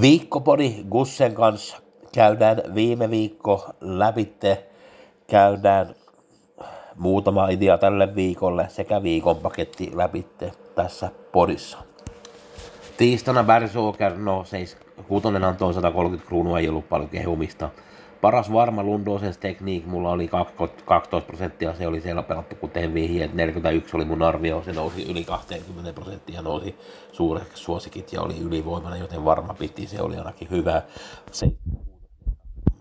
Viikkopodi Gussen kanssa käydään viime viikko läpitte. Käydään muutama idea tälle viikolle sekä viikon paketti läpitte tässä podissa. Tiistaina Bersoker, no seis, kuutonen antoi 130 kruunua, ei ollut paljon kehumista. Paras varma Lundosens tekniik, mulla oli 12 prosenttia, se oli siellä pelattu kun tein vihjeet, 41 oli mun arvio, se nousi yli 20 prosenttia, nousi suureksi suosikit ja oli ylivoimainen, joten varma piti, se oli ainakin hyvä. Se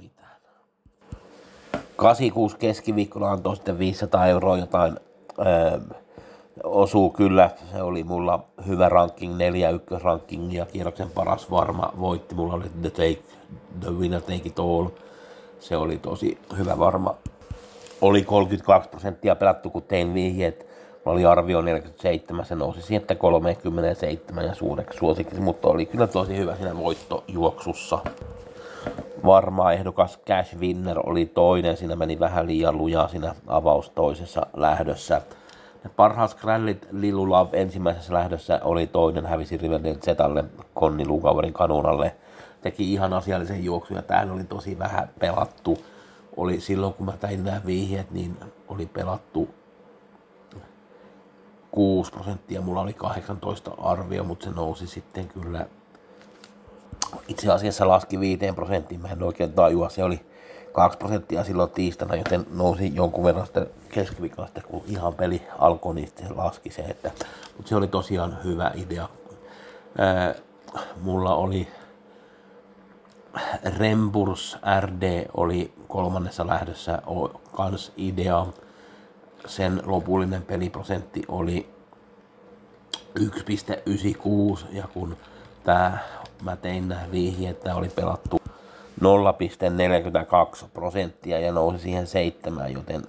mitään. 86 keskiviikkona antoi sitten 500 euroa jotain öö, osuu kyllä, se oli mulla hyvä ranking, neljä ykkösranking ja kierroksen paras varma voitti, mulla oli the, take, the winner take it all, se oli tosi hyvä varma. Oli 32 prosenttia pelattu, kun tein vihjeet, mulla oli arvio 47, se nousi sieltä 37 ja suureksi suosikiksi, mutta oli kyllä tosi hyvä siinä voittojuoksussa varma ehdokas Cash Winner oli toinen, siinä meni vähän liian lujaa siinä avaus toisessa lähdössä. Ne parhaat skrällit Lilu Love ensimmäisessä lähdössä oli toinen, hävisi Riverdale Zetalle, Konni Lukauerin kanunalle. Teki ihan asiallisen juoksun ja täällä oli tosi vähän pelattu. Oli silloin kun mä tein nämä vihjeet, niin oli pelattu 6 prosenttia, mulla oli 18 arvio, mutta se nousi sitten kyllä itse asiassa laski 5 prosenttiin, mä en oikein tajua, se oli 2 prosenttia silloin tiistana, joten nousi jonkun verran sitten keskiviikolla sitten, kun ihan peli alkoi, niin se laski se, että, mutta se oli tosiaan hyvä idea. Ää, mulla oli Remburs RD oli kolmannessa lähdössä kans idea. Sen lopullinen peliprosentti oli 1,96 ja kun tää, mä tein vihjeet, että oli pelattu 0,42 prosenttia ja nousi siihen seitsemään, joten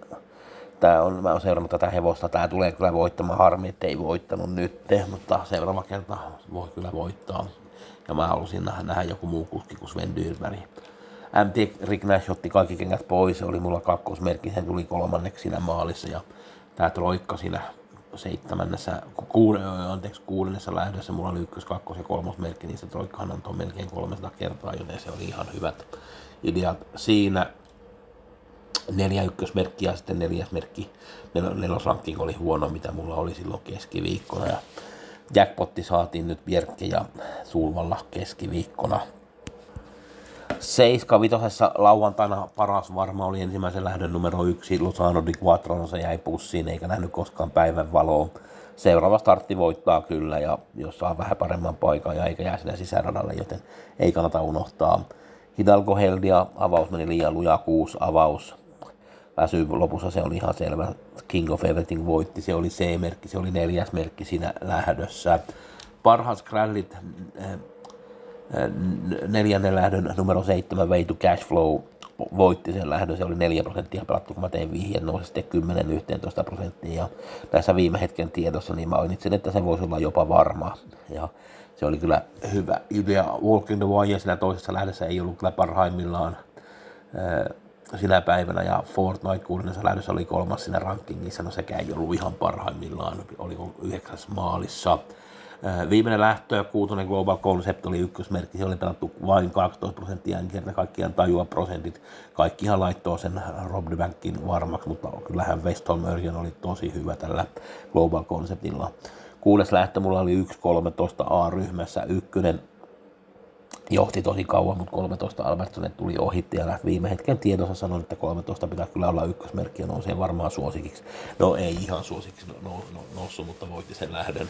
tää on, mä oon seurannut tätä hevosta, tää tulee kyllä voittamaan, harmi ettei voittanut nyt, mutta seuraava kerta voi kyllä voittaa. Ja mä halusin nähdä, nähdä joku muu kuski kuin Sven Dyrberg. MT Rick Nash otti kaikki kengät pois, se oli mulla kakkosmerkki, hän tuli kolmanneksi siinä maalissa ja tää troikka siinä seitsemännessä, kuuden, anteeksi, kuudennessa lähdössä mulla oli ykkös, kakkos ja kolmos merkki, niin se troikkahan antoi melkein 300 kertaa, joten se oli ihan hyvät ideat siinä. Neljä ykkösmerkkiä ja sitten neljäs merkki, nel, nelosranking oli huono, mitä mulla oli silloin keskiviikkona. Ja jackpotti saatiin nyt Bjerke ja Sulvalla keskiviikkona. Seiska vitosessa lauantaina paras varma oli ensimmäisen lähdön numero yksi. Luzano di Quattro, se jäi pussiin eikä nähnyt koskaan päivän valoa. Seuraava startti voittaa kyllä ja jos saa vähän paremman paikan ja eikä jää sinne sisäradalle, joten ei kannata unohtaa. Hidalgo Heldia avaus meni liian luja, kuusi avaus. Väsy lopussa se oli ihan selvä. King of Everything voitti, se oli C-merkki, se oli neljäs merkki siinä lähdössä. Parhaat skrällit neljännen lähdön numero 7 Way to Cash Flow voitti sen lähdön, se oli 4 prosenttia pelattu, kun mä tein vihjeen, nousi sitten 10-11 prosenttia. Ja tässä viime hetken tiedossa niin mä mainitsin, että se voisi olla jopa varma. Ja se oli kyllä hyvä idea. Walking the Wire siinä toisessa lähdössä ei ollut kyllä parhaimmillaan sinä päivänä ja Fortnite kuudennessa lähdössä oli kolmas siinä rankingissa, no sekään ei ollut ihan parhaimmillaan, oli yhdeksäs maalissa. Viimeinen lähtö, kuutonen Global Concept oli ykkösmerkki, se oli pelattu vain 12 prosenttia, en kerta kaikkiaan tajua prosentit. Kaikkihan laittoi sen Rob Bankin varmaksi, mutta kyllähän Westholm Örjan oli tosi hyvä tällä Global Conceptilla. Kuudes lähtö mulla oli 1.13 A-ryhmässä, ykkönen johti tosi kauan, mutta 13 Albertsonet tuli ohitti ja viime hetken tiedossa sanoin, että 13 pitää kyllä olla ykkösmerkki ja nousee varmaan suosikiksi. No ei ihan suosikiksi no, no, no, noussut, mutta voitti sen lähdön.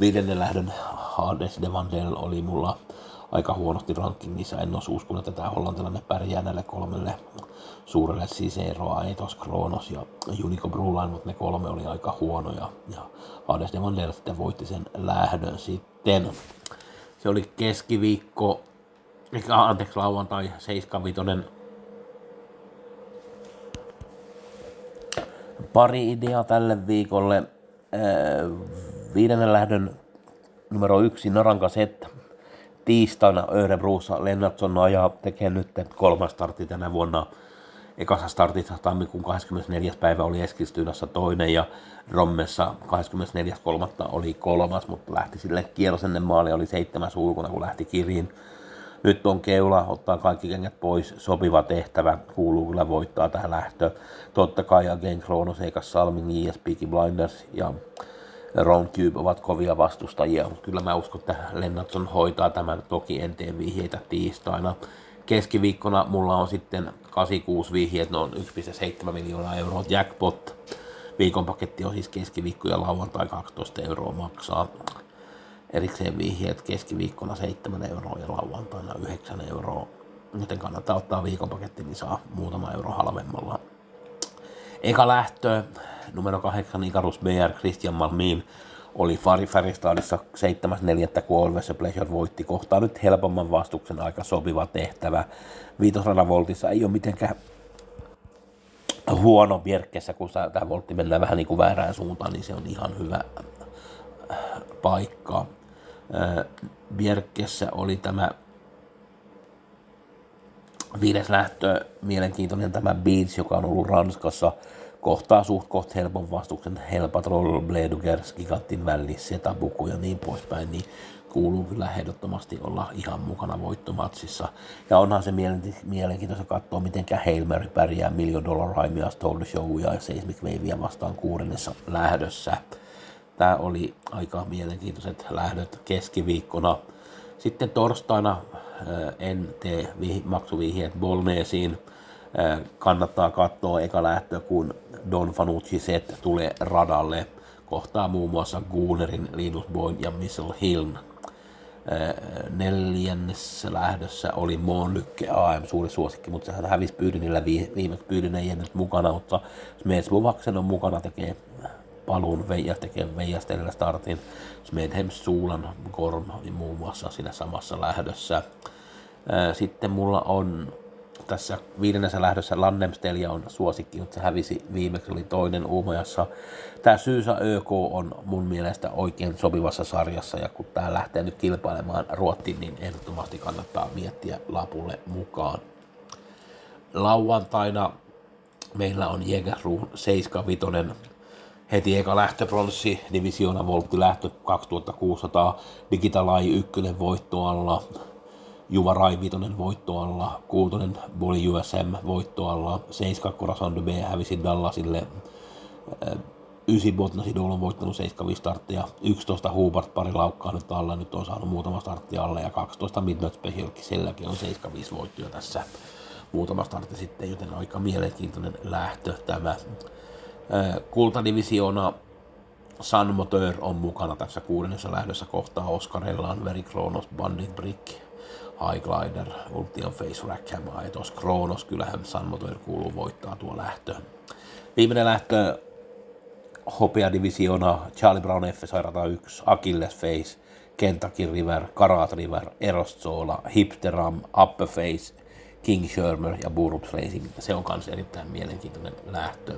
Viidennen lähdön Hades de Vandel oli mulla aika huonosti rankingissa. En olisi uskonut, että tämä hollantilainen pärjää näille kolmelle suurelle Ciceroa, Etos Kronos ja Unico Bruline, mutta ne kolme oli aika huonoja. Ja Hades Devander sitten voitti sen lähdön sitten. Se oli keskiviikko, anteeksi lauantai 75 Pari ideaa tälle viikolle. Viidennen lähdön numero yksi Naranka Set. Tiistaina Örebruussa Lennartson ajaa, tekee nyt kolmas startti tänä vuonna. Ekassa startissa tammikuun 24. päivä oli Eskilstynassa toinen ja Rommessa 24.3. oli kolmas, mutta lähti sille kierros ennen maali, oli seitsemäs ulkona, kun lähti kiriin. Nyt on keula, ottaa kaikki kengät pois, sopiva tehtävä, kuuluu kyllä voittaa tähän lähtö. Totta kai Glenn Kronos, Eikas Salming, ES Peaky Blinders ja Ron Cube ovat kovia vastustajia, mutta kyllä mä uskon, että Lennartson hoitaa tämän. Toki en tee vihjeitä tiistaina. Keskiviikkona mulla on sitten 86 vihjeet, ne on 1,7 miljoonaa euroa jackpot. Viikon paketti on siis keskiviikko ja lauantai 12 euroa maksaa erikseen vihjeet keskiviikkona 7 euroa ja lauantaina 9 euroa. Joten kannattaa ottaa viikonpaketti, niin saa muutama euro halvemmalla. Eka lähtö, numero 8 Icarus BR Christian Malmin oli Fari Färistadissa 7.4. kun Always Pleasure voitti. Kohtaa nyt helpomman vastuksen aika sopiva tehtävä. Viitosradan voltissa ei ole mitenkään huono Bjerkessä, kun tämä voltti mennään vähän niin kuin väärään suuntaan, niin se on ihan hyvä paikka. Bjerkessä oli tämä viides lähtö, mielenkiintoinen tämä Beats, joka on ollut Ranskassa, kohtaa suht koht helpon vastuksen Helpatrol, Bledugers, Gigantin välissä, Setabuku ja niin poispäin, niin kuuluu kyllä ehdottomasti olla ihan mukana voittomatsissa. Ja onhan se mielenkiintoista katsoa, miten Hail pärjää Million Dollar Raimia, Stole Show ja Seismic Wavea vastaan kuudennessa lähdössä. Tämä oli aika mielenkiintoiset lähdöt keskiviikkona. Sitten torstaina en tee maksuvihjeet Bolneesiin. Äh, kannattaa katsoa eka lähtö, kun Don Fanucci Set tulee radalle. Kohtaa muun muassa Goonerin, Linus Boyn ja Missile Hiln. Äh, neljännessä lähdössä oli Monlykke AM, suuri suosikki, mutta sehän hävisi Pyydinillä viimeksi Pyydin ei nyt mukana, mutta Smetsbuvaksen on mukana, tekee paluun Veija tekee Veijastelillä startin. Smedhem Suulan Gorm muun muassa siinä samassa lähdössä. Sitten mulla on tässä viidennessä lähdössä Landemstelia on suosikki, mutta se hävisi viimeksi, oli toinen Uumajassa. Tämä Syysä ÖK on mun mielestä oikein sopivassa sarjassa, ja kun tämä lähtee nyt kilpailemaan Ruottiin, niin ehdottomasti kannattaa miettiä lapulle mukaan. Lauantaina meillä on Jägerruun 75 heti eka lähtö pronssi, divisiona voltti lähtö 2600, Digitalai ykkönen voitto alla, Juva Rai vitonen voitto alla, kuutonen Boli USM voitto alla, 7 Corazon B hävisi Dallasille, 9 Botnasidol on voittanut 75 starttia, 11 Hubert pari laukkaa nyt alla, nyt on saanut muutama startti alle ja 12 Midnight Specialkin, silläkin on 75 voittoja tässä. Muutama startti sitten, joten aika mielenkiintoinen lähtö tämä. Kultadivisiona San Motor on mukana tässä kuudennessa lähdössä kohtaa Oscarellaan, Very Kronos, Bandit Brick, High Glider, Ultion Face Rackham, Aetos Kronos, kyllähän San Motor kuuluu voittaa tuo lähtö. Viimeinen lähtö Hopea Divisiona, Charlie Brown F 101, Achilles Face, Kentucky River, Karat River, Erostsola, Hipteram, Upper Face, King Shermer ja Burups Racing. Se on myös erittäin mielenkiintoinen lähtö.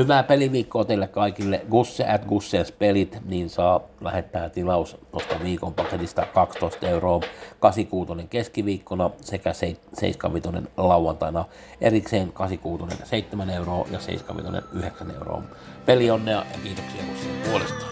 Hyvää peliviikkoa teille kaikille. Gusse at Gussens pelit, niin saa lähettää tilaus tuosta viikon paketista 12 euroa. 86 keskiviikkona sekä 75 lauantaina. Erikseen 86 7 euroa ja 75 9 euroa. Peli onnea ja kiitoksia Gussen puolesta.